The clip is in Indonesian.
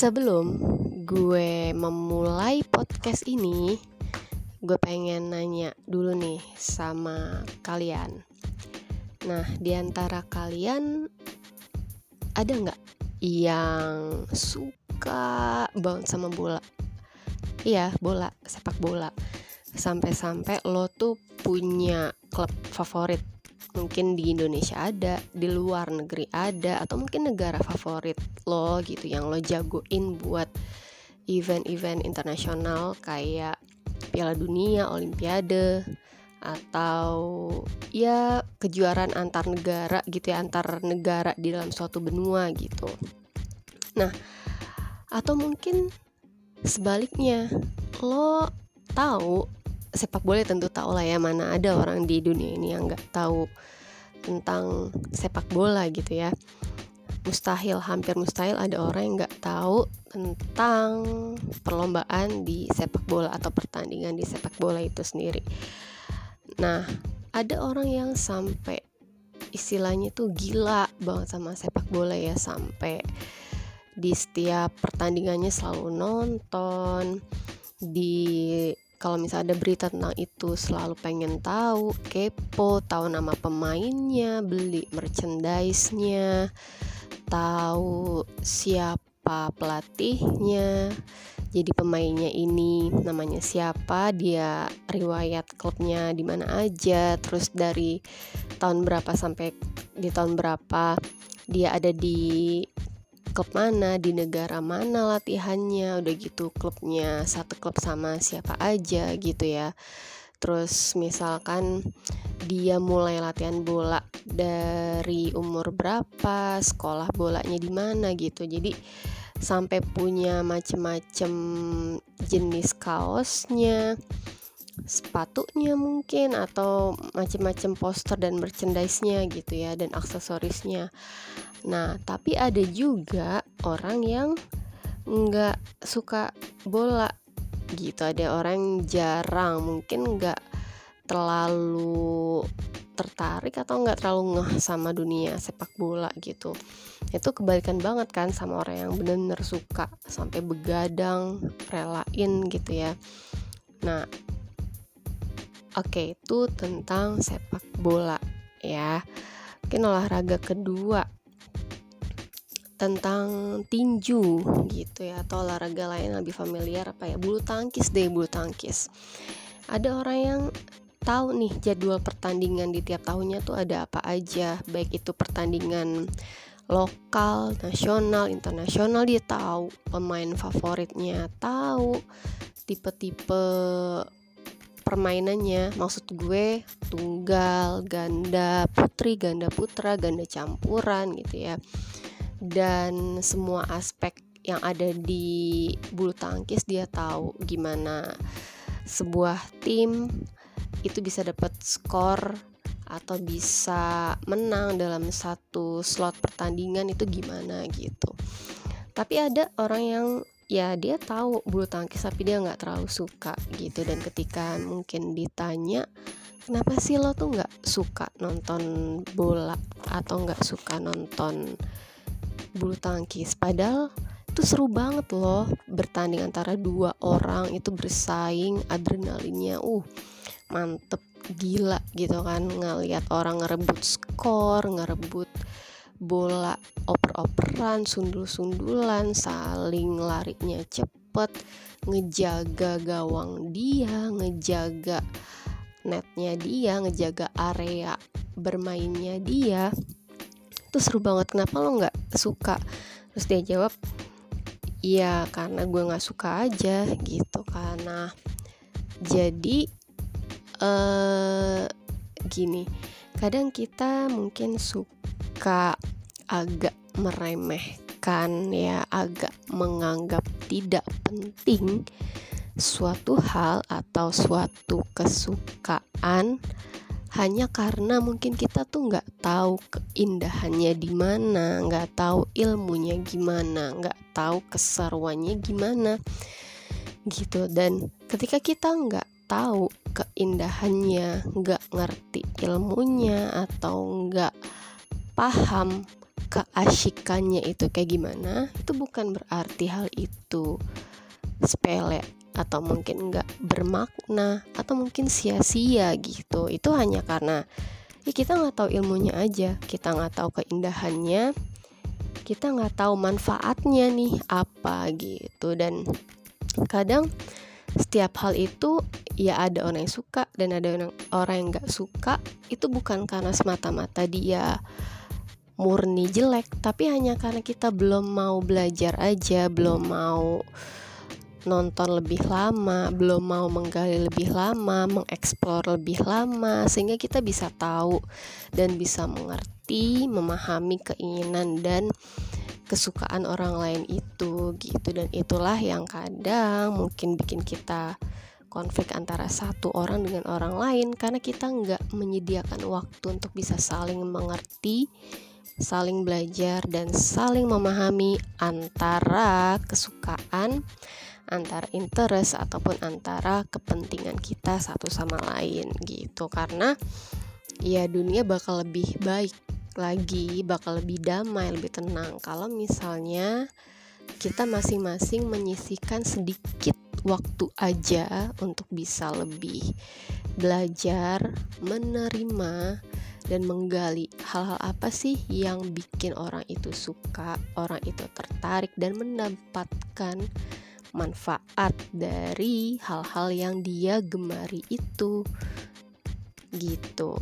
Sebelum gue memulai podcast ini, gue pengen nanya dulu nih sama kalian. Nah, di antara kalian ada nggak yang suka banget sama bola? Iya, bola, sepak bola. Sampai-sampai lo tuh punya klub favorit mungkin di Indonesia ada, di luar negeri ada, atau mungkin negara favorit lo gitu yang lo jagoin buat event-event internasional kayak Piala Dunia, Olimpiade, atau ya kejuaraan antar negara gitu ya antar negara di dalam suatu benua gitu. Nah, atau mungkin sebaliknya lo tahu sepak bola tentu tahu lah ya mana ada orang di dunia ini yang nggak tahu tentang sepak bola gitu ya. Mustahil hampir mustahil ada orang yang nggak tahu tentang perlombaan di sepak bola atau pertandingan di sepak bola itu sendiri. Nah ada orang yang sampai istilahnya tuh gila banget sama sepak bola ya sampai di setiap pertandingannya selalu nonton di kalau misalnya ada berita tentang itu selalu pengen tahu, kepo, tahu nama pemainnya, beli merchandise-nya, tahu siapa pelatihnya. Jadi pemainnya ini namanya siapa, dia riwayat klubnya di mana aja, terus dari tahun berapa sampai di tahun berapa dia ada di klub mana di negara mana latihannya udah gitu klubnya satu klub sama siapa aja gitu ya. Terus misalkan dia mulai latihan bola dari umur berapa sekolah bolanya di mana gitu. Jadi sampai punya macem-macem jenis kaosnya sepatunya mungkin atau macam-macam poster dan merchandise-nya gitu ya dan aksesorisnya Nah, tapi ada juga orang yang nggak suka bola gitu. Ada orang jarang, mungkin nggak terlalu tertarik atau nggak terlalu ngeh sama dunia sepak bola gitu. Itu kebalikan banget kan sama orang yang bener-bener suka sampai begadang, relain gitu ya. Nah, oke itu tentang sepak bola ya. Mungkin olahraga kedua tentang tinju gitu ya atau olahraga lain lebih familiar apa ya? Bulu tangkis deh bulu tangkis. Ada orang yang tahu nih jadwal pertandingan di tiap tahunnya tuh ada apa aja. Baik itu pertandingan lokal, nasional, internasional dia tahu. Pemain favoritnya tahu. Tipe-tipe permainannya maksud gue tunggal, ganda, putri, ganda putra, ganda campuran gitu ya dan semua aspek yang ada di bulu tangkis dia tahu gimana sebuah tim itu bisa dapat skor atau bisa menang dalam satu slot pertandingan itu gimana gitu. Tapi ada orang yang ya dia tahu bulu tangkis tapi dia nggak terlalu suka gitu. Dan ketika mungkin ditanya kenapa sih lo tuh nggak suka nonton bola atau nggak suka nonton bulu tangkis? Padahal itu seru banget loh bertanding antara dua orang itu bersaing adrenalinnya uh mantep gila gitu kan. Ngelihat orang ngerebut skor ngerebut bola oper-operan sundul-sundulan saling larinya cepet ngejaga gawang dia ngejaga netnya dia ngejaga area bermainnya dia. Itu seru banget. Kenapa lo nggak suka? Terus dia jawab iya karena gue nggak suka aja gitu. Karena jadi uh, gini kadang kita mungkin suka agak meremehkan ya agak menganggap tidak penting suatu hal atau suatu kesukaan hanya karena mungkin kita tuh nggak tahu keindahannya di mana, nggak tahu ilmunya gimana, nggak tahu keseruannya gimana, gitu. Dan ketika kita nggak tahu keindahannya, nggak ngerti ilmunya atau nggak paham keasikannya itu kayak gimana itu bukan berarti hal itu sepele atau mungkin nggak bermakna atau mungkin sia-sia gitu. Itu hanya karena ya kita nggak tahu ilmunya aja kita nggak tahu keindahannya kita nggak tahu manfaatnya nih apa gitu. Dan kadang setiap hal itu ya ada orang yang suka dan ada orang orang yang nggak suka itu bukan karena semata-mata dia murni jelek tapi hanya karena kita belum mau belajar aja belum mau nonton lebih lama, belum mau menggali lebih lama, mengeksplor lebih lama, sehingga kita bisa tahu dan bisa mengerti, memahami keinginan dan kesukaan orang lain itu gitu. Dan itulah yang kadang mungkin bikin kita konflik antara satu orang dengan orang lain karena kita nggak menyediakan waktu untuk bisa saling mengerti saling belajar dan saling memahami antara kesukaan antara interest ataupun antara kepentingan kita satu sama lain gitu. Karena ya dunia bakal lebih baik lagi bakal lebih damai, lebih tenang. Kalau misalnya kita masing-masing menyisihkan sedikit waktu aja untuk bisa lebih belajar, menerima dan menggali hal-hal apa sih yang bikin orang itu suka, orang itu tertarik dan mendapatkan manfaat dari hal-hal yang dia gemari itu gitu.